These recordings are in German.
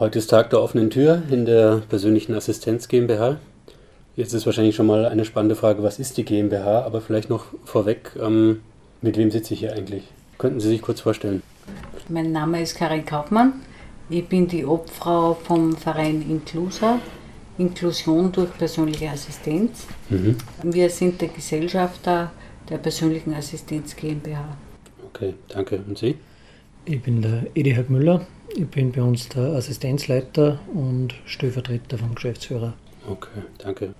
Heute ist Tag der offenen Tür in der persönlichen Assistenz GmbH. Jetzt ist wahrscheinlich schon mal eine spannende Frage, was ist die GmbH? Aber vielleicht noch vorweg, ähm, mit wem sitze ich hier eigentlich? Könnten Sie sich kurz vorstellen? Mein Name ist Karin Kaufmann. Ich bin die Obfrau vom Verein Inclusa, Inklusion durch persönliche Assistenz. Mhm. Wir sind der Gesellschafter der persönlichen Assistenz GmbH. Okay, danke. Und Sie? Ich bin der Edi Müller. Ich bin bei uns der Assistenzleiter und Stellvertreter vom Geschäftsführer. Okay, danke.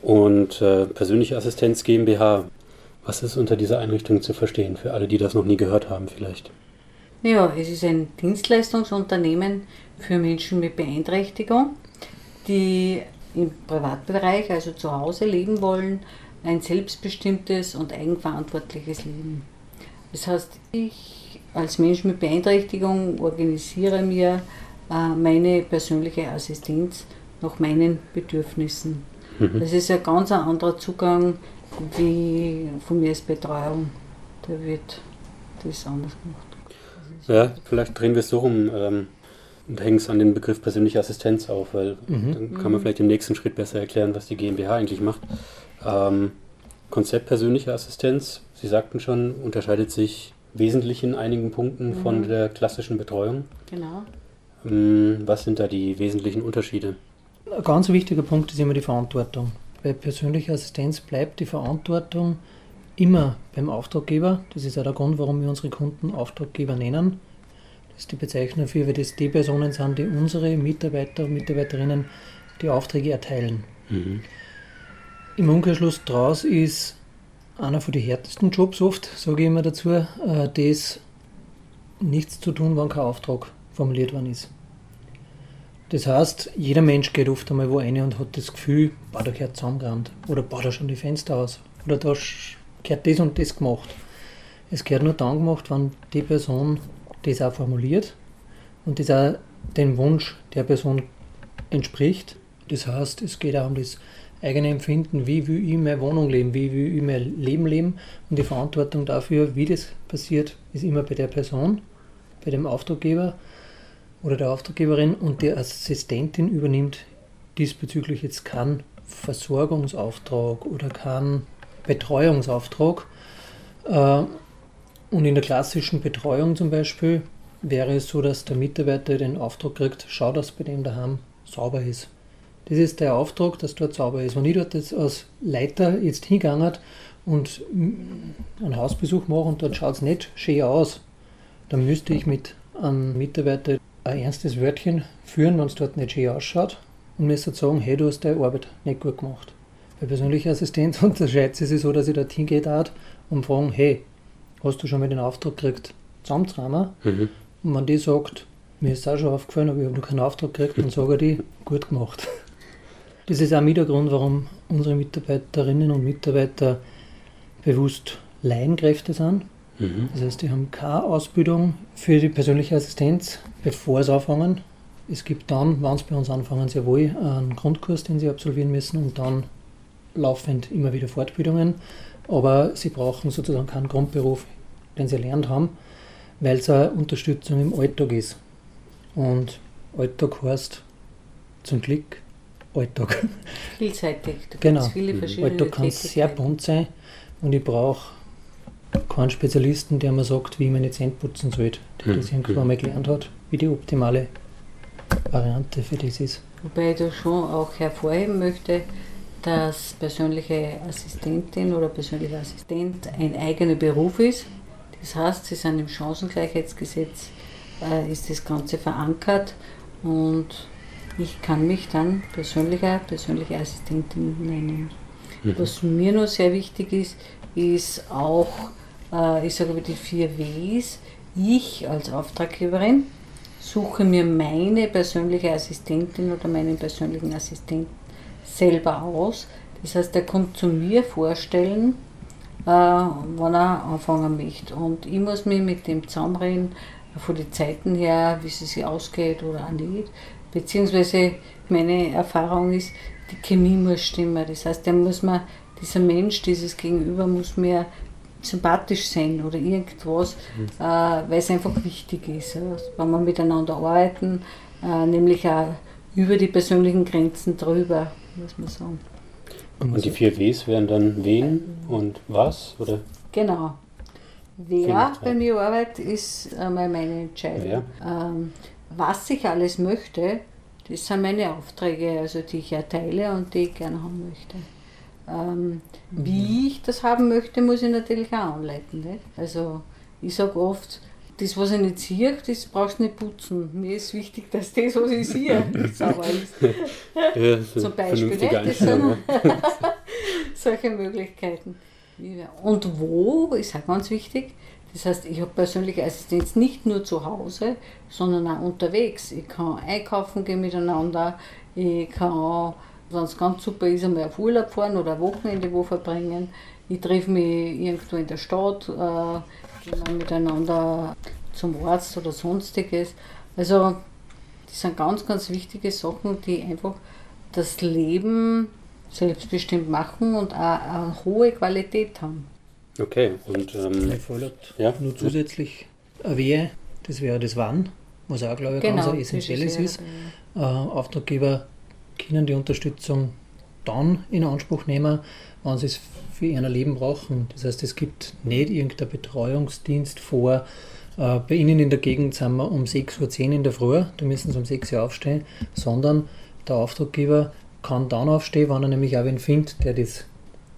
Und äh, persönliche Assistenz GmbH, was ist unter dieser Einrichtung zu verstehen, für alle, die das noch nie gehört haben vielleicht? Ja, es ist ein Dienstleistungsunternehmen für Menschen mit Beeinträchtigung, die im Privatbereich, also zu Hause leben wollen, ein selbstbestimmtes und eigenverantwortliches Leben. Das heißt, ich als Mensch mit Beeinträchtigung organisiere mir äh, meine persönliche Assistenz nach meinen Bedürfnissen. Mhm. Das ist ein ganz anderer Zugang wie von mir als Betreuung. Da wird das anders gemacht. Ja, vielleicht drehen wir es so rum ähm, und hängen es an den Begriff persönliche Assistenz auf, weil mhm. dann kann man mhm. vielleicht im nächsten Schritt besser erklären, was die GmbH eigentlich macht. Ähm, Konzept persönliche Assistenz, Sie sagten schon, unterscheidet sich wesentlich in einigen Punkten mhm. von der klassischen Betreuung. Genau. Ähm, was sind da die wesentlichen Unterschiede? Ein ganz wichtiger Punkt ist immer die Verantwortung. Bei persönlicher Assistenz bleibt die Verantwortung immer beim Auftraggeber. Das ist auch der Grund, warum wir unsere Kunden Auftraggeber nennen. Das ist die Bezeichnung dafür, weil das die Personen sind, die unsere Mitarbeiter und Mitarbeiterinnen die Aufträge erteilen. Mhm. Im Umkehrschluss daraus ist einer von den härtesten Jobs oft, sage ich immer dazu, äh, das nichts zu tun, wenn kein Auftrag formuliert worden ist. Das heißt, jeder Mensch geht oft einmal wo rein und hat das Gefühl, boah, da gehört zusammengerannt. Oder boah, da schon die Fenster aus. Oder da gehört das und das gemacht. Es gehört nur dann gemacht, wenn die Person das auch formuliert und das auch dem Wunsch der Person entspricht. Das heißt, es geht auch um das eigene Empfinden, wie will ich meine Wohnung leben, wie will ich mein Leben leben und die Verantwortung dafür, wie das passiert, ist immer bei der Person, bei dem Auftraggeber oder der Auftraggeberin und die Assistentin übernimmt diesbezüglich jetzt keinen Versorgungsauftrag oder keinen Betreuungsauftrag. Äh, und in der klassischen Betreuung zum Beispiel wäre es so, dass der Mitarbeiter den Auftrag kriegt, schau, dass bei dem daheim sauber ist. Das ist der Auftrag, dass dort sauber ist. Wenn ich dort jetzt als Leiter jetzt hingegangen und einen Hausbesuch mache und dort schaut es nicht schön aus, dann müsste ich mit einem Mitarbeiter ein ernstes Wörtchen führen, wenn es dort nicht schön ausschaut und müsste sagen, hey, du hast deine Arbeit nicht gut gemacht. Bei persönlicher Assistenz unterscheidet es sich so, dass ich dort hingehe und frage, hey, hast du schon mal den Auftrag gekriegt, zusammenzuräumen? Mhm. Und wenn die sagt, mir ist auch schon aufgefallen, aber ich habe noch keinen Auftrag gekriegt, dann sage ich, gut gemacht. Das ist auch mit der Grund, warum unsere Mitarbeiterinnen und Mitarbeiter bewusst Laienkräfte sind. Mhm. Das heißt, die haben keine Ausbildung für die persönliche Assistenz, bevor sie anfangen. Es gibt dann, wenn sie bei uns anfangen, sehr wohl einen Grundkurs, den sie absolvieren müssen und dann laufend immer wieder Fortbildungen. Aber sie brauchen sozusagen keinen Grundberuf, den sie erlernt haben, weil es eine Unterstützung im Alltag ist. Und Alltag heißt zum Glück Alltag. Vielseitig. Da genau. Viele verschiedene Alltag kann sehr bunt sein und ich brauche keinen Spezialisten, der mir sagt, wie ich meine Zähne putzen soll, der das irgendwann mal gelernt hat, wie die optimale Variante für das ist. Wobei ich da schon auch hervorheben möchte, dass persönliche Assistentin oder persönlicher Assistent ein eigener Beruf ist. Das heißt, sie sind im Chancengleichheitsgesetz, äh, ist das Ganze verankert und ich kann mich dann persönlicher, persönliche Assistentin nennen. Mhm. Was mir noch sehr wichtig ist, ist auch, äh, ich sage über die vier Ws. Ich als Auftraggeberin suche mir meine persönliche Assistentin oder meinen persönlichen Assistenten selber aus. Das heißt, er kommt zu mir vorstellen, äh, wann er anfangen möchte. Und ich muss mich mit dem zusammenreden, von den Zeiten her, wie es sich ausgeht oder auch nicht. Beziehungsweise meine Erfahrung ist, die Chemie muss stimmen. Das heißt, der muss man, dieser Mensch, dieses Gegenüber muss mir sympathisch sein oder irgendwas, mhm. äh, weil es einfach wichtig ist. Ja. Wenn wir miteinander arbeiten, äh, nämlich auch über die persönlichen Grenzen drüber, muss man sagen. Und die vier Ws wären dann wen und was? Oder? Genau. Wer bei mir arbeitet, ist einmal meine Entscheidung. Ähm, was ich alles möchte, das sind meine Aufträge, also die ich erteile und die ich gerne haben möchte. Ähm, mhm. Wie ich das haben möchte, muss ich natürlich auch anleiten. Nicht? Also ich sage oft, das, was ich nicht sehe, das brauchst du nicht putzen. Mir ist wichtig, dass das, was ich sehe, sauber ist. Ja, Zum Beispiel. Nicht? Das sind solche Möglichkeiten. Und wo ist auch ganz wichtig. Das heißt, ich habe persönliche Assistenz nicht nur zu Hause, sondern auch unterwegs. Ich kann einkaufen gehen miteinander, ich kann, wenn es ganz super ist, einmal auf Urlaub fahren oder ein Wochenende wo verbringen. Ich treffe mich irgendwo in der Stadt, äh, gehen wir miteinander zum Arzt oder sonstiges. Also das sind ganz, ganz wichtige Sachen, die einfach das Leben selbstbestimmt machen und auch eine hohe Qualität haben. Okay, und ähm, ja, nur zusätzlich erwähne, das wäre das Wann, was auch, glaube ich, genau, ganz essentielles ist. Äh, Auftraggeber können die Unterstützung dann in Anspruch nehmen, wenn sie es für ihr Leben brauchen. Das heißt, es gibt nicht irgendein Betreuungsdienst vor. Äh, bei Ihnen in der Gegend sind wir um 6.10 Uhr in der Früh, da müssen Sie um 6 Uhr aufstehen, sondern der Auftraggeber kann dann aufstehen, wenn er nämlich auch wen findet, der das,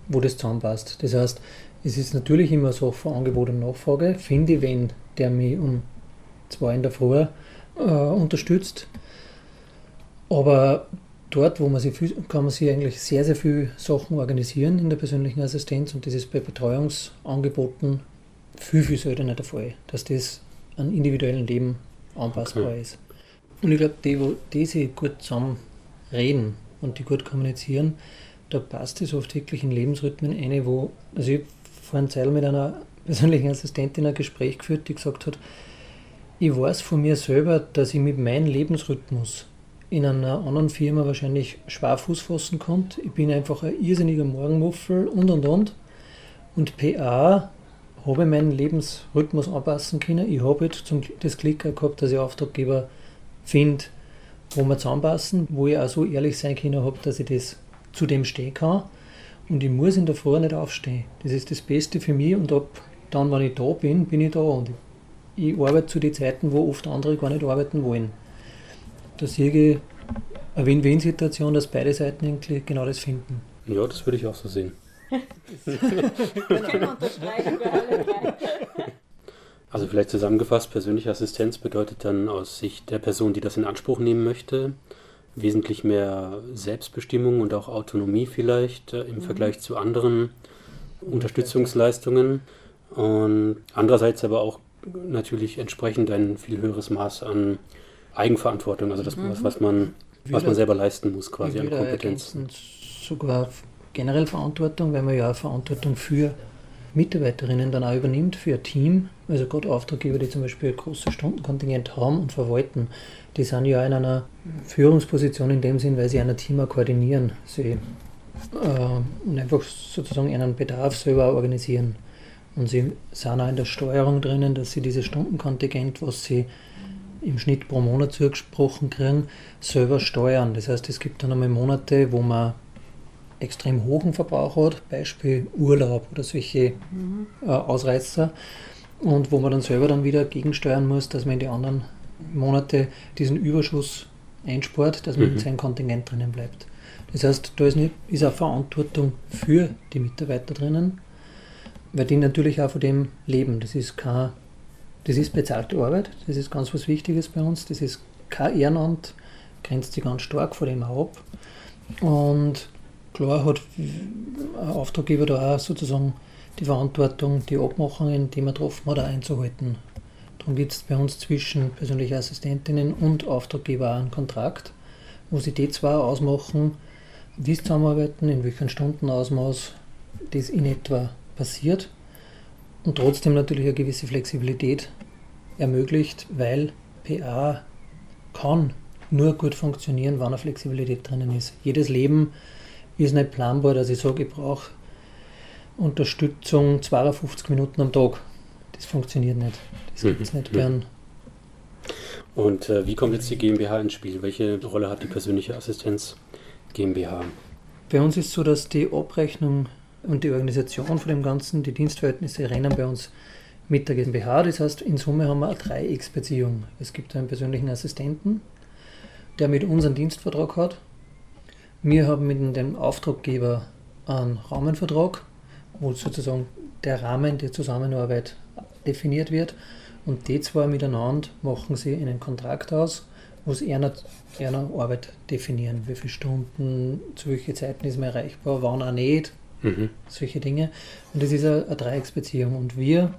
wo das zusammenpasst. Das heißt, es ist natürlich immer so von Angebot und Nachfrage. Finde ich wen, der mich um zwei in der Früh äh, unterstützt. Aber dort, wo man sich kann man sich eigentlich sehr, sehr viele Sachen organisieren in der persönlichen Assistenz und das ist bei Betreuungsangeboten viel, viel seltener der Fall, dass das an individuellen Leben anpassbar okay. ist. Und ich glaube, die, wo die sich gut zusammen reden und die gut kommunizieren, da passt es oft wirklich in Lebensrhythmen eine, wo, also ich vor einer Zeit mit einer persönlichen Assistentin ein Gespräch geführt, die gesagt hat, ich weiß von mir selber, dass ich mit meinem Lebensrhythmus in einer anderen Firma wahrscheinlich schwer Fuß fassen konnte. Ich bin einfach ein irrsinniger Morgenmuffel und und und. Und PA habe meinen Lebensrhythmus anpassen können. Ich habe jetzt zum, das Glück gehabt, dass ich Auftraggeber finde, wo wir zusammenpassen, wo ich auch so ehrlich sein kann habe, dass ich das zu dem stehen kann. Und ich muss in der Früh nicht aufstehen. Das ist das Beste für mich und ab dann, wenn ich da bin, bin ich da. Und ich, arbeite zu den Zeiten, wo oft andere gar nicht arbeiten wollen da sehe ich eine Win-Win-Situation, dass beide Seiten eigentlich genau das finden. Ja, das würde ich auch so sehen. Also vielleicht zusammengefasst, persönliche Assistenz bedeutet dann aus Sicht der Person, die das in Anspruch nehmen möchte, wesentlich mehr Selbstbestimmung und auch Autonomie vielleicht äh, im mhm. Vergleich zu anderen Unterstützungsleistungen und andererseits aber auch natürlich entsprechend ein viel höheres Maß an Eigenverantwortung, also das, mhm. was, was, man, was man selber leisten muss, quasi an Kompetenz. Sogar generell Verantwortung, weil man ja auch Verantwortung für Mitarbeiterinnen dann auch übernimmt, für ein Team. Also gerade Auftraggeber, die zum Beispiel ein großes Stundenkontingent haben und verwalten, die sind ja in einer Führungsposition in dem Sinn, weil sie ein Team auch koordinieren. Sie äh, einfach sozusagen einen Bedarf selber organisieren. Und sie sind auch in der Steuerung drinnen, dass sie dieses Stundenkontingent, was sie im Schnitt pro Monat zugesprochen kriegen, selber steuern. Das heißt, es gibt dann einmal Monate, wo man extrem hohen Verbrauch hat, Beispiel Urlaub oder solche mhm. äh, Ausreißer, und wo man dann selber dann wieder gegensteuern muss, dass man in die anderen Monate diesen Überschuss einspart, dass man mhm. in seinem Kontingent drinnen bleibt. Das heißt, da ist, nicht, ist auch Verantwortung für die Mitarbeiter drinnen, weil die natürlich auch von dem leben. Das ist kein das ist bezahlte Arbeit, das ist ganz was Wichtiges bei uns. Das ist kein Ehrenamt, grenzt sich ganz stark von dem ab. Und klar hat ein Auftraggeber da auch sozusagen die Verantwortung, die Abmachungen, die man getroffen hat, einzuhalten. Darum gibt es bei uns zwischen persönlichen Assistentinnen und Auftraggeber auch einen Kontrakt, wo sie die zwei ausmachen, wie sie zusammenarbeiten, in welchem Stundenausmaß das in etwa passiert und trotzdem natürlich eine gewisse Flexibilität ermöglicht, weil PA kann nur gut funktionieren, wenn eine Flexibilität drinnen ist. Jedes Leben ist nicht planbar, dass ich sage, ich brauche Unterstützung 52 Minuten am Tag. Das funktioniert nicht. Das gibt es mhm. nicht gern. Und äh, wie kommt jetzt die GmbH ins Spiel? Welche Rolle hat die persönliche Assistenz GmbH? Bei uns ist es so, dass die Abrechnung und die Organisation von dem Ganzen, die Dienstverhältnisse rennen bei uns mit der GmbH. Das heißt, in Summe haben wir eine Dreiecksbeziehung. Es gibt einen persönlichen Assistenten, der mit uns einen Dienstvertrag hat. Wir haben mit dem Auftraggeber einen Rahmenvertrag, wo sozusagen der Rahmen der Zusammenarbeit definiert wird. Und die zwei miteinander machen sie einen Kontrakt aus, wo sie einer, einer Arbeit definieren. Wie viele Stunden, zu welchen Zeiten ist man erreichbar, wann auch nicht. Mhm. Solche Dinge. Und das ist eine, eine Dreiecksbeziehung. Und wir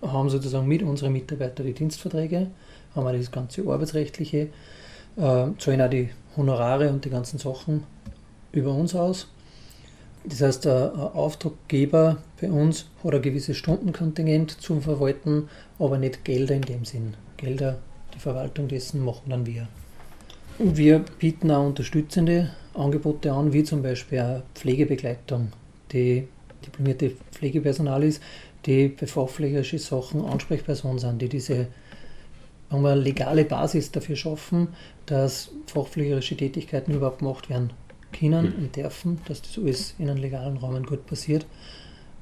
haben sozusagen mit unseren Mitarbeitern die Dienstverträge, haben auch das ganze Arbeitsrechtliche, äh, zahlen auch die Honorare und die ganzen Sachen über uns aus. Das heißt, ein Auftraggeber bei uns hat ein gewisses Stundenkontingent zum Verwalten, aber nicht Gelder in dem Sinn. Gelder, die Verwaltung dessen machen dann wir. Wir bieten auch unterstützende Angebote an, wie zum Beispiel auch Pflegebegleitung, die diplomierte Pflegepersonal ist, die bei fachpflegerischen Sachen Ansprechpersonen sind, die diese haben wir legale Basis dafür schaffen, dass fachpflegerische Tätigkeiten überhaupt gemacht werden können mhm. und dürfen, dass das alles in einem legalen Rahmen gut passiert.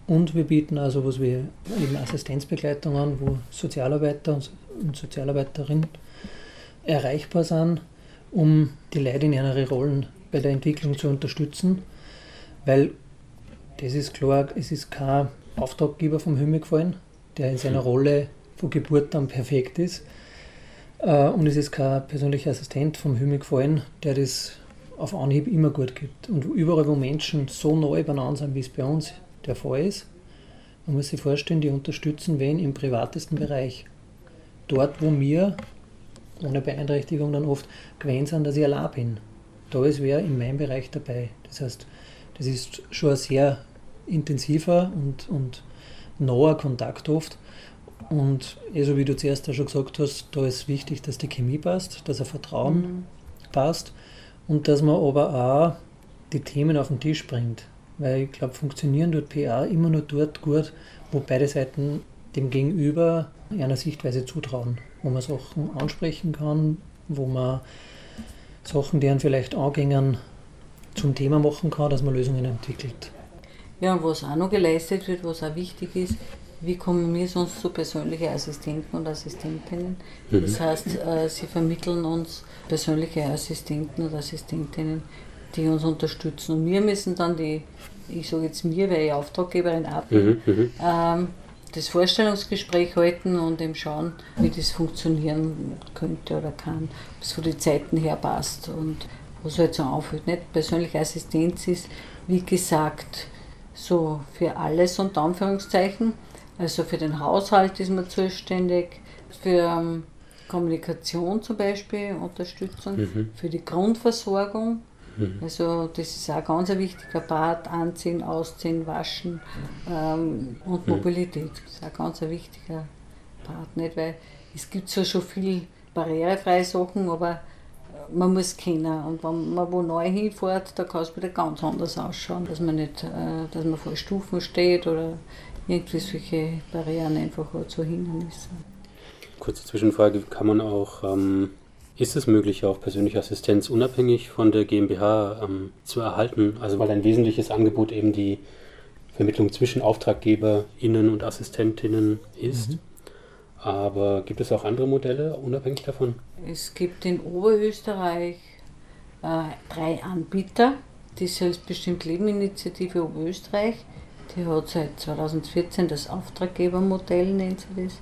Und wir bieten also was wie eben Assistenzbegleitung an, wo Sozialarbeiter und Sozialarbeiterinnen erreichbar sind, um die Leute in ihren Rollen bei der Entwicklung zu unterstützen, weil das ist klar, es ist kein Auftraggeber vom Himmel gefallen, der in seiner Rolle von Geburt an perfekt ist. Äh, und es ist kein persönlicher Assistent vom Himmel gefallen, der das auf Anhieb immer gut gibt. Und überall, wo Menschen so neu beieinander sind, wie es bei uns der Fall ist, man muss sich vorstellen, die unterstützen wen im privatesten Bereich. Dort, wo wir ohne Beeinträchtigung dann oft gewöhnt sind, dass ich allein bin. Da ist wer in meinem Bereich dabei. Das heißt, das ist schon ein sehr intensiver und, und naher Kontakt oft. Und eh so wie du zuerst auch schon gesagt hast, da ist wichtig, dass die Chemie passt, dass ein Vertrauen mhm. passt und dass man aber auch die Themen auf den Tisch bringt. Weil ich glaube, funktionieren dort PA immer nur dort gut, wo beide Seiten dem Gegenüber einer Sichtweise zutrauen, wo man Sachen ansprechen kann, wo man Sachen, deren vielleicht angängen, zum Thema machen kann, dass man Lösungen entwickelt. Ja, und was auch noch geleistet wird, was auch wichtig ist, wie kommen wir sonst zu persönlichen Assistenten und Assistentinnen? Mhm. Das heißt, äh, sie vermitteln uns persönliche Assistenten und Assistentinnen, die uns unterstützen. Und wir müssen dann die, ich sage jetzt mir, weil ich Auftraggeberin bin, mhm, mhm. ähm, das Vorstellungsgespräch halten und eben schauen, wie das funktionieren könnte oder kann, ob es von den Zeiten her passt und was halt so aufhört. Nicht persönliche Assistenz ist, wie gesagt, so für alles unter Anführungszeichen. Also für den Haushalt ist man zuständig, für ähm, Kommunikation zum Beispiel, Unterstützung, mhm. für die Grundversorgung. Mhm. Also das ist auch ganz ein wichtiger Part, Anziehen, Ausziehen, Waschen ähm, und mhm. Mobilität. Das ist auch ganz ein wichtiger Part, nicht? weil es gibt zwar schon viel barrierefreie Sachen, aber man muss kennen. Und wenn man wo neu hinfährt, da kann es wieder ganz anders ausschauen, dass man nicht, äh, dass man vor Stufen steht oder irgendwie solche Barrieren einfach zu Hindernisse. Kurze Zwischenfrage, kann man auch, ähm, ist es möglich, auch persönliche Assistenz unabhängig von der GmbH ähm, zu erhalten? Also weil ein wesentliches Angebot eben die Vermittlung zwischen AuftraggeberInnen und AssistentInnen ist. Mhm. Aber gibt es auch andere Modelle unabhängig davon? Es gibt in Oberösterreich äh, drei Anbieter. Die Selbstbestimmt Leben Initiative Oberösterreich, die hat seit 2014 das Auftraggebermodell, nennt sie das.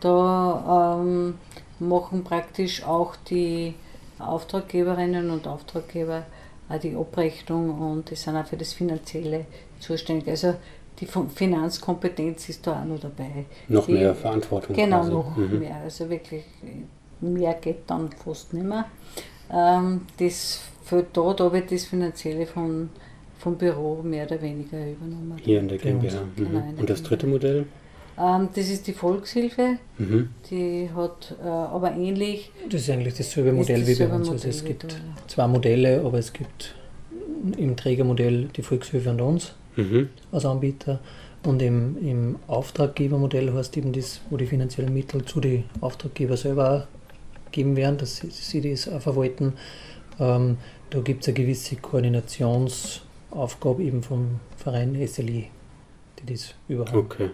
Da ähm, machen praktisch auch die Auftraggeberinnen und Auftraggeber auch die Abrechnung und die sind auch für das Finanzielle zuständig. Also die Finanzkompetenz ist da auch noch dabei. Noch die, mehr Verantwortung. Genau, quasi. noch mhm. mehr. Also wirklich, mehr geht dann fast nicht mehr. Ähm, das fällt da, da wird das Finanzielle von, vom Büro mehr oder weniger übernommen. Hier in der GmbH. Mhm. Genau, Und das dritte Modell? Ähm, das ist die Volkshilfe. Mhm. Die hat äh, aber ähnlich. Das ist eigentlich dasselbe Modell das wie bei uns. Also es gibt zwei Modelle, aber es gibt im Trägermodell die Volkshilfe und uns mhm. als Anbieter. Und im, im Auftraggebermodell heißt eben das, wo die finanziellen Mittel zu den Auftraggeber selber geben werden, dass sie, sie das auch verwalten. Ähm, da gibt es eine gewisse Koordinationsaufgabe eben vom Verein SLI, die das überhaupt. Okay.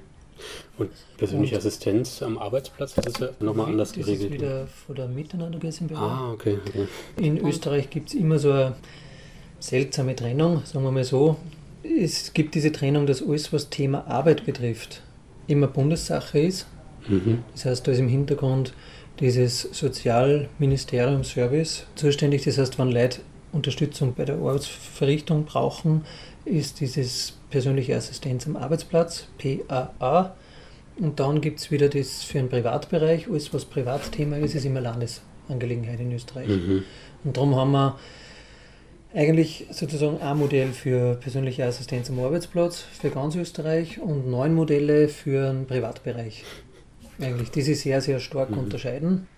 Und persönliche und Assistenz am Arbeitsplatz, das ist ja nochmal anders das geregelt. Das ist wieder von der Miteinander GmbH. Ah, okay. okay. In Österreich gibt es immer so eine seltsame Trennung, sagen wir mal so. Es gibt diese Trennung, dass alles, was Thema Arbeit betrifft, immer Bundessache ist. Mhm. Das heißt, da ist im Hintergrund dieses Sozialministerium Service zuständig. Das heißt, wenn Leute Unterstützung bei der Arbeitsverrichtung brauchen, ist dieses persönliche Assistenz am Arbeitsplatz, PAA. Und dann gibt es wieder das für den Privatbereich. Alles, was Privatthema ist, ist immer Landesangelegenheit in Österreich. Mhm. Und darum haben wir eigentlich sozusagen ein Modell für persönliche Assistenz am Arbeitsplatz für ganz Österreich und neun Modelle für den Privatbereich. Eigentlich, die sich sehr, sehr stark mhm. unterscheiden.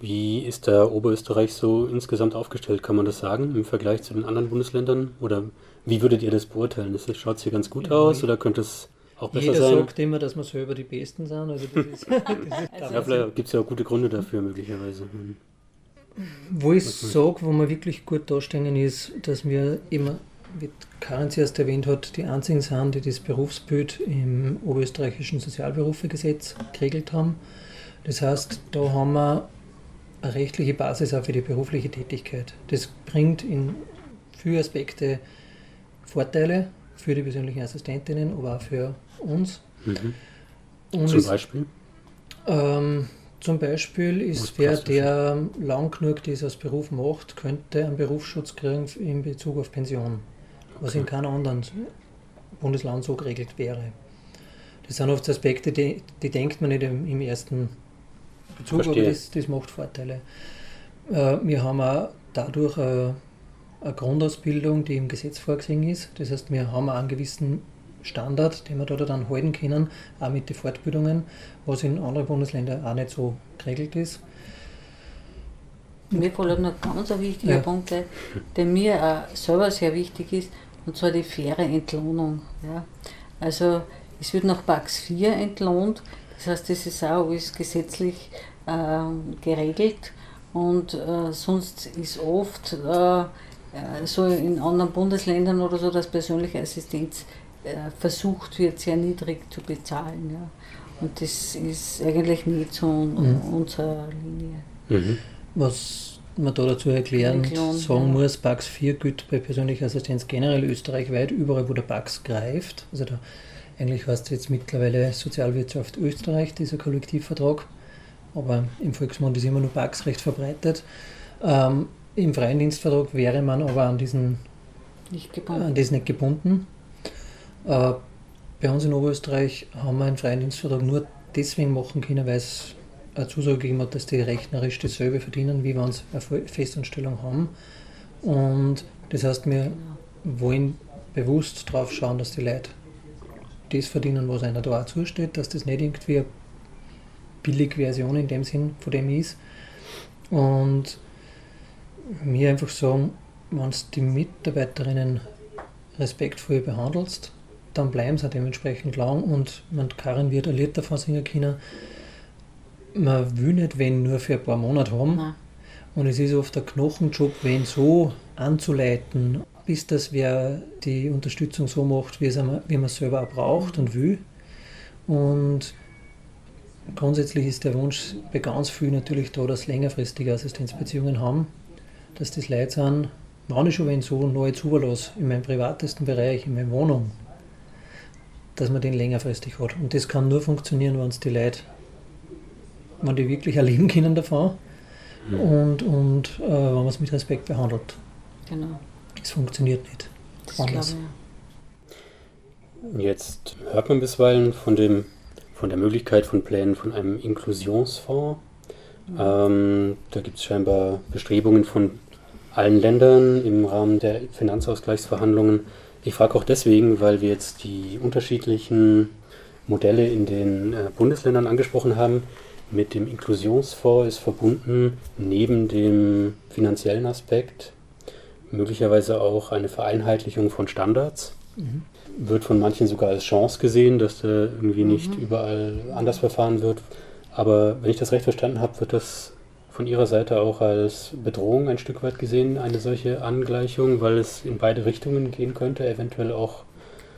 Wie ist der Oberösterreich so insgesamt aufgestellt, kann man das sagen, im Vergleich zu den anderen Bundesländern? Oder wie würdet ihr das beurteilen? Das schaut hier ganz gut ja, aus oder könnte es auch besser jeder sein? Jeder sagt immer, dass wir selber die Besten sind. Also das ist, das ist ja, vielleicht gibt es ja auch gute Gründe dafür, möglicherweise. Hm. Wo ich sage, wo wir wirklich gut dastehen, ist, dass wir immer, wie Karin zuerst erwähnt hat, die einzigen sind, die das Berufsbild im oberösterreichischen Sozialberufegesetz geregelt haben. Das heißt, da haben wir eine rechtliche Basis auch für die berufliche Tätigkeit. Das bringt in viele Aspekte Vorteile für die persönlichen Assistentinnen, aber auch für uns. Mhm. Zum Beispiel? Ähm, zum Beispiel ist wer, der lang genug das als Beruf macht, könnte einen Berufsschutz kriegen in Bezug auf Pension, was okay. in keinem anderen Bundesland so geregelt wäre. Das sind oft Aspekte, die, die denkt man nicht im, im ersten Bezug, Verstehe. aber das, das macht Vorteile. Äh, wir haben auch dadurch eine, eine Grundausbildung, die im Gesetz vorgesehen ist. Das heißt, wir haben auch einen gewissen Standard, den wir da dann halten können, auch mit den Fortbildungen, was in anderen Bundesländern auch nicht so geregelt ist. Mir fällt noch ganz ein wichtiger ja. Punkt, der mir auch selber sehr wichtig ist, und zwar die faire Entlohnung. Ja. Also es wird nach PAX 4 entlohnt, das heißt, das ist auch alles gesetzlich äh, geregelt und äh, sonst ist oft äh, äh so in anderen Bundesländern oder so, dass persönliche Assistenz äh, versucht wird, sehr niedrig zu bezahlen. Ja. Und das ist eigentlich nicht so mhm. unserer Linie. Mhm. Was man da dazu erklären Klon, sagen ja. muss, PAX 4 gilt bei persönlicher Assistenz generell österreichweit, überall wo der PAX greift. Also da, eigentlich heißt es jetzt mittlerweile Sozialwirtschaft Österreich, dieser Kollektivvertrag, aber im Volksmund ist immer nur PAX recht verbreitet. Ähm, Im freien Dienstvertrag wäre man aber an diesen nicht gebunden. An diesen nicht gebunden. Äh, bei uns in Oberösterreich haben wir einen freien Dienstvertrag nur deswegen machen können, weil es eine Zusage gegeben hat, dass die rechnerisch dasselbe verdienen, wie wenn sie eine Festanstellung haben. Und das heißt, wir wollen bewusst darauf schauen, dass die Leute das verdienen, was einer da auch zusteht, dass das nicht irgendwie eine billige Version in dem Sinn von dem ist. Und mir einfach sagen, wenn du die Mitarbeiterinnen respektvoll behandelst, dann bleiben sie dementsprechend lang und man, Karin wird ein Lied davon singen können. Man will nicht wenn nur für ein paar Monate haben. Nein. Und es ist oft ein Knochenjob, wenn so anzuleiten, bis das wer die Unterstützung so macht, wie, wie man es selber auch braucht und will. Und grundsätzlich ist der Wunsch bei ganz vielen natürlich da, dass längerfristige Assistenzbeziehungen haben, dass das Leute sind, wenn ich schon wenn so neu zulasse, in meinem privatesten Bereich, in meiner Wohnung, dass man den längerfristig hat. Und das kann nur funktionieren, wenn es die Leute, wenn die wirklich erleben können davon mhm. und, und äh, wenn man es mit Respekt behandelt. Genau. Es funktioniert nicht. Das anders. Jetzt hört man bisweilen von, dem, von der Möglichkeit von Plänen von einem Inklusionsfonds. Mhm. Ähm, da gibt es scheinbar Bestrebungen von allen Ländern im Rahmen der Finanzausgleichsverhandlungen ich frage auch deswegen, weil wir jetzt die unterschiedlichen Modelle in den äh, Bundesländern angesprochen haben. Mit dem Inklusionsfonds ist verbunden neben dem finanziellen Aspekt möglicherweise auch eine Vereinheitlichung von Standards. Mhm. Wird von manchen sogar als Chance gesehen, dass da irgendwie nicht mhm. überall anders verfahren wird. Aber wenn ich das recht verstanden habe, wird das von Ihrer Seite auch als Bedrohung ein Stück weit gesehen, eine solche Angleichung, weil es in beide Richtungen gehen könnte, eventuell auch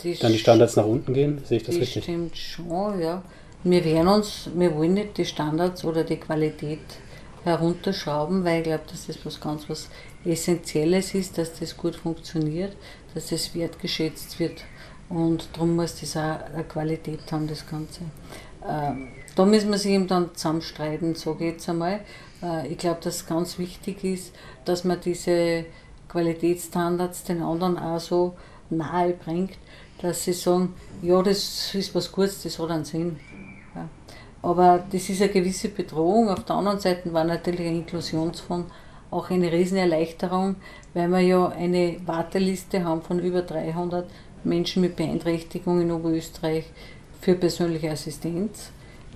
die dann die Standards nach unten gehen? Sehe ich das die richtig? Stimmt schon, ja. Wir werden uns, wir wollen nicht die Standards oder die Qualität herunterschrauben, weil ich glaube, dass das was ganz was Essentielles ist, dass das gut funktioniert, dass das wertgeschätzt wird und darum muss das auch eine Qualität haben, das Ganze. Ähm, da müssen wir sich eben dann zusammenstreiten, so geht es einmal. Äh, ich glaube, dass es ganz wichtig ist, dass man diese Qualitätsstandards den anderen auch so nahe bringt, dass sie sagen, ja, das ist was Gutes, das hat einen Sinn. Ja. Aber das ist eine gewisse Bedrohung. Auf der anderen Seite war natürlich ein Inklusionsfonds auch eine Riesenerleichterung, weil wir ja eine Warteliste haben von über 300 Menschen mit Beeinträchtigung in Oberösterreich für persönliche Assistenz,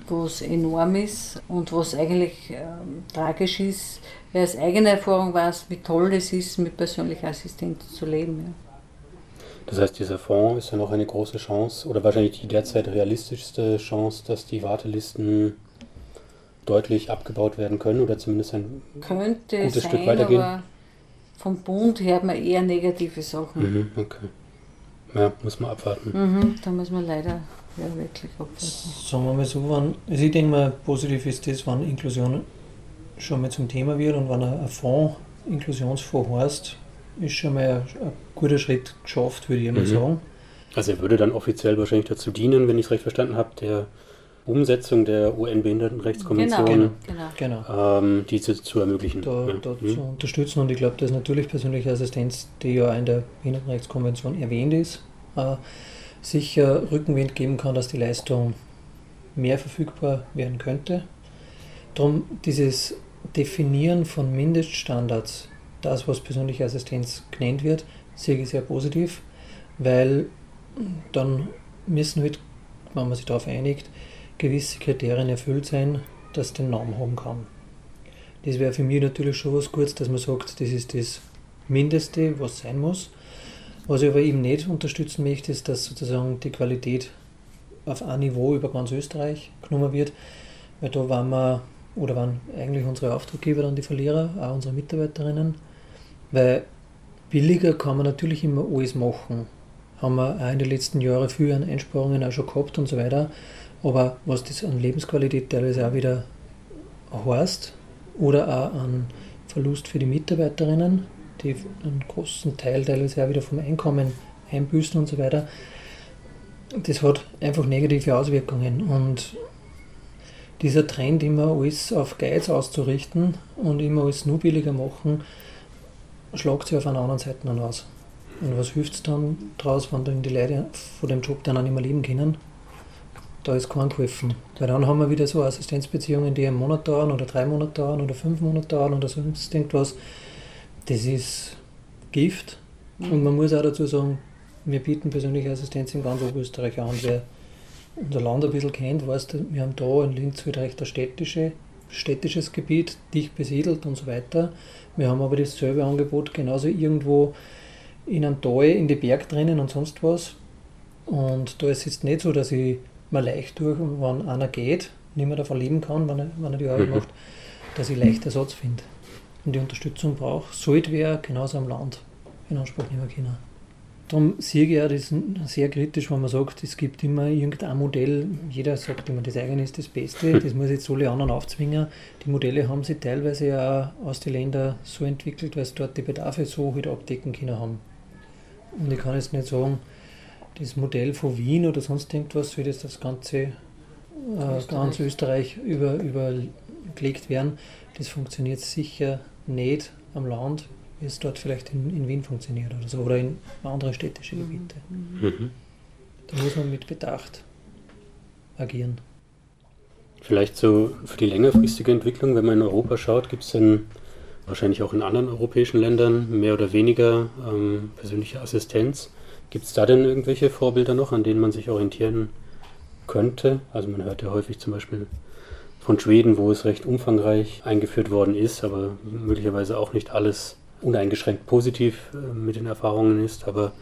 was enorm ist und was eigentlich ähm, tragisch ist, weil aus eigener Erfahrung weiß, wie toll es ist, mit persönlicher Assistenz zu leben. Ja. Das heißt, dieser Fonds ist ja noch eine große Chance oder wahrscheinlich die derzeit realistischste Chance, dass die Wartelisten deutlich abgebaut werden können oder zumindest ein Könnte gutes sein, Stück weitergehen. Aber vom Bund hört man eher negative Sachen. Mhm, okay. Ja, muss man abwarten. Mhm, da muss man leider ja, wirklich abwarten. Sagen wir mal so, wenn, also ich denke mal, positiv ist das, wenn Inklusion schon mal zum Thema wird und wenn ein Fonds, Inklusionsfonds heißt, ist schon mal ein, guter Schritt geschafft, würde ich mal mhm. sagen. Also er würde dann offiziell wahrscheinlich dazu dienen, wenn ich es recht verstanden habe, der Umsetzung der UN-Behindertenrechtskonvention, genau, genau. genau. Ähm, die zu, zu ermöglichen. Da, ja. da mhm. zu unterstützen und ich glaube, dass natürlich persönliche Assistenz, die ja in der Behindertenrechtskonvention erwähnt ist, äh, sicher Rückenwind geben kann, dass die Leistung mehr verfügbar werden könnte. Darum dieses Definieren von Mindeststandards, das, was persönliche Assistenz genannt wird, sehe ich sehr positiv, weil dann müssen halt, wenn man sich darauf einigt, gewisse Kriterien erfüllt sein, dass den Namen haben kann. Das wäre für mich natürlich schon was Gutes, dass man sagt, das ist das Mindeste, was sein muss. Was ich aber eben nicht unterstützen möchte, ist, dass sozusagen die Qualität auf ein Niveau über ganz Österreich genommen wird, weil da waren wir, oder waren eigentlich unsere Auftraggeber dann die Verlierer, auch unsere Mitarbeiterinnen, weil billiger kann man natürlich immer alles machen. Haben wir auch in den letzten Jahren viel an Einsparungen auch schon gehabt und so weiter. Aber was das an Lebensqualität teilweise auch wieder heißt oder auch an Verlust für die Mitarbeiterinnen, die einen großen Teil teilweise auch wieder vom Einkommen einbüßen und so weiter, das hat einfach negative Auswirkungen. Und dieser Trend, immer alles auf Geiz auszurichten und immer alles nur billiger machen, schlagt sich auf einer anderen Seite dann aus. Und was hilft es dann daraus, wenn dann die Leute von dem Job dann auch nicht mehr leben können? Da ist kein geholfen. Weil dann haben wir wieder so Assistenzbeziehungen, die einen Monat dauern oder drei Monate dauern oder fünf Monate dauern oder sonst irgendwas. Das ist Gift. Mhm. Und man muss auch dazu sagen, wir bieten persönliche Assistenz in ganz Oberösterreich an. Wer unser Land ein bisschen kennt, weiß, wir haben da in Linz wieder recht ein städtische, städtisches Gebiet, dicht besiedelt und so weiter. Wir haben aber dasselbe Angebot genauso irgendwo in einem Tal in die Berg drinnen und sonst was. Und da ist es jetzt nicht so, dass ich man leicht durch, wenn einer geht, nicht mehr davon leben kann, wenn er, wenn er die Arbeit mhm. macht, dass ich leicht Ersatz finde und die Unterstützung brauche, sollte wer genauso am Land in Anspruch nehmen können. Darum sehe ich ja das sehr kritisch, wenn man sagt, es gibt immer irgendein Modell, jeder sagt immer, das eigene ist das Beste, das muss jetzt alle anderen aufzwingen. Die Modelle haben sich teilweise ja aus den Ländern so entwickelt, weil sie dort die Bedarfe so halt abdecken können haben. Und ich kann jetzt nicht sagen, das Modell von Wien oder sonst irgendwas, wie das das ganze äh, Österreich. ganz Österreich über, übergelegt werden, das funktioniert sicher nicht am Land, wie es dort vielleicht in, in Wien funktioniert oder so oder in andere städtische Gebiete. Mhm. Da muss man mit Bedacht agieren. Vielleicht so für die längerfristige Entwicklung, wenn man in Europa schaut, gibt es denn wahrscheinlich auch in anderen europäischen Ländern mehr oder weniger ähm, persönliche Assistenz? Gibt es da denn irgendwelche Vorbilder noch, an denen man sich orientieren könnte? Also man hört ja häufig zum Beispiel von Schweden, wo es recht umfangreich eingeführt worden ist, aber möglicherweise auch nicht alles uneingeschränkt positiv äh, mit den Erfahrungen ist. Aber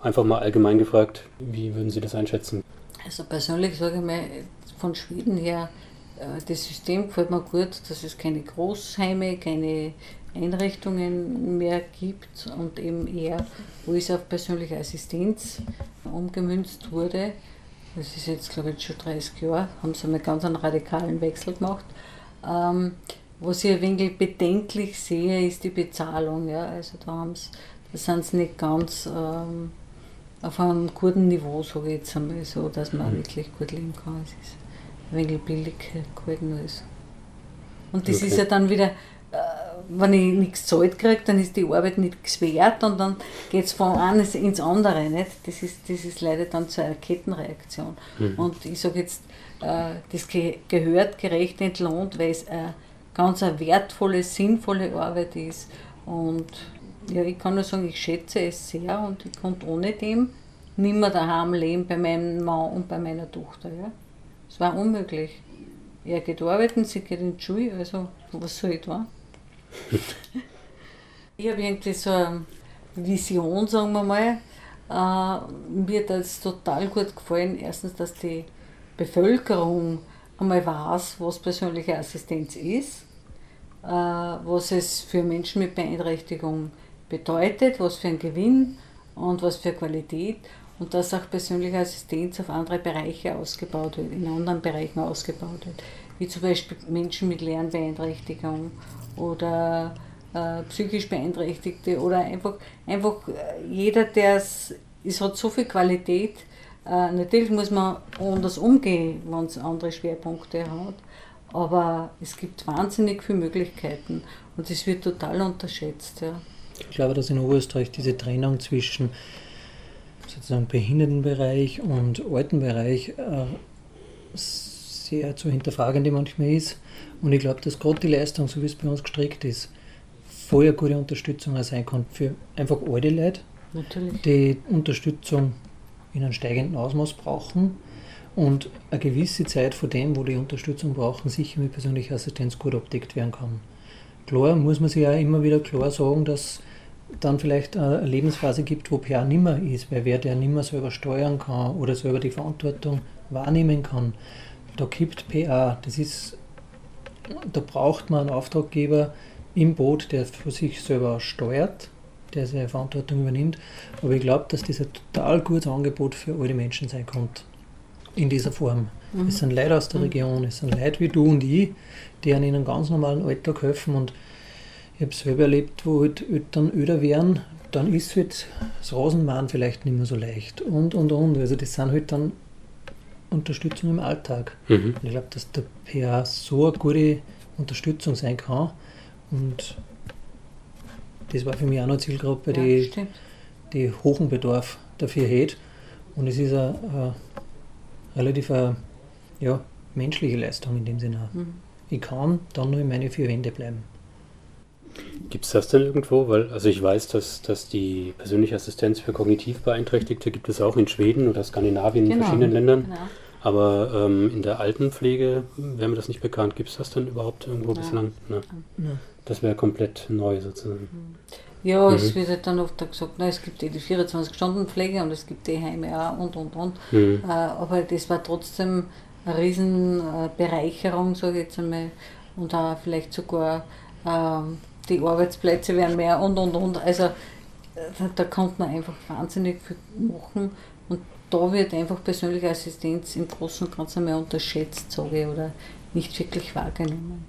einfach mal allgemein gefragt, wie würden Sie das einschätzen? Also persönlich sage ich mal, von Schweden her äh, das System gefällt mir gut, dass es keine Großheime, keine Einrichtungen mehr gibt und eben eher, wo es auf persönliche Assistenz umgemünzt wurde. Das ist jetzt, glaube ich, schon 30 Jahre, haben sie einen ganz einen radikalen Wechsel gemacht. Ähm, was ich ein wenig bedenklich sehe, ist die Bezahlung. Ja? Also da, haben's, da sind sie nicht ganz ähm, auf einem guten Niveau, sage ich jetzt einmal so, dass man mhm. wirklich gut leben kann. Es ist ein wenig billig gehalten alles. Und das okay. ist ja dann wieder, wenn ich nichts zahlt kriege, dann ist die Arbeit nichts wert und dann geht es von eines ins andere. Nicht? Das, ist, das ist leider dann zu einer Kettenreaktion. Mhm. Und ich sage jetzt, äh, das gehört gerecht entlohnt, weil es eine ganz eine wertvolle, sinnvolle Arbeit ist. Und ja, ich kann nur sagen, ich schätze es sehr und ich konnte ohne dem nicht mehr daheim leben bei meinem Mann und bei meiner Tochter. Ja. Es war unmöglich. Er geht arbeiten, sie geht in die Schule, also was soll ich da? Ich habe irgendwie so eine Vision, sagen wir mal. Äh, mir hat das total gut gefallen. Erstens, dass die Bevölkerung einmal weiß, was persönliche Assistenz ist, äh, was es für Menschen mit Beeinträchtigung bedeutet, was für ein Gewinn und was für Qualität und dass auch persönliche Assistenz auf andere Bereiche ausgebaut wird, in anderen Bereichen ausgebaut wird, wie zum Beispiel Menschen mit Lernbeeinträchtigung oder äh, psychisch Beeinträchtigte oder einfach, einfach äh, jeder, der es, hat so viel Qualität, äh, natürlich muss man anders umgehen, wenn es andere Schwerpunkte hat, aber es gibt wahnsinnig viele Möglichkeiten und es wird total unterschätzt. Ja. Ich glaube, dass in Oberösterreich diese Trennung zwischen sozusagen Behindertenbereich und Altenbereich äh, sehr zu hinterfragen manchmal ist. Und ich glaube, dass gerade die Leistung, so wie es bei uns gestrickt ist, voll eine gute Unterstützung sein kann für einfach alte Leute, Natürlich. die Unterstützung in einem steigenden Ausmaß brauchen und eine gewisse Zeit von dem, wo die Unterstützung brauchen, sicher mit persönlicher Assistenz gut abdeckt werden kann. Klar muss man sich ja immer wieder klar sagen, dass dann vielleicht eine Lebensphase gibt, wo PA nimmer ist, weil wer der nimmer selber steuern kann oder selber die Verantwortung wahrnehmen kann, da gibt PA, das ist, da braucht man einen Auftraggeber im Boot, der für sich selber steuert, der seine Verantwortung übernimmt. Aber ich glaube, dass das ein total gutes Angebot für alle Menschen sein kann. In dieser Form. Mhm. Es sind Leute aus der mhm. Region, es sind Leute wie du und ich, die an ihnen ganz normalen Alltag helfen. Und ich habe selber erlebt, wo halt Eltern öder wären, dann ist halt das Rasenmähen vielleicht nicht mehr so leicht. Und, und, und. Also das sind halt dann Unterstützung im Alltag. Mhm. ich glaube, dass der PA so eine gute Unterstützung sein kann. Und das war für mich auch noch Zielgruppe, ja, die, die hohen Bedarf dafür hat. Und es ist eine, eine relativ eine, ja, menschliche Leistung in dem Sinne. Mhm. Ich kann dann nur in meine vier Wände bleiben. Gibt es das denn irgendwo? Weil, also ich weiß, dass, dass die persönliche Assistenz für kognitiv Beeinträchtigte gibt es auch in Schweden oder Skandinavien genau. in verschiedenen Ländern. Genau. Aber ähm, in der Altenpflege wäre mir das nicht bekannt. Gibt es das denn überhaupt irgendwo ja. bislang? Ne. Ja. Das wäre komplett neu sozusagen. Ja, mhm. es wird halt dann oft gesagt, na, es gibt eh die 24-Stunden-Pflege und es gibt die Heime auch und und und. Mhm. Äh, aber das war trotzdem eine riesen äh, Bereicherung, sage ich jetzt einmal. Und auch vielleicht sogar ähm, die Arbeitsplätze werden mehr und und und. Also da, da konnte man einfach wahnsinnig viel machen. Und da wird einfach persönliche Assistenz im Großen und Ganzen mehr unterschätzt, sage ich, oder nicht wirklich wahrgenommen.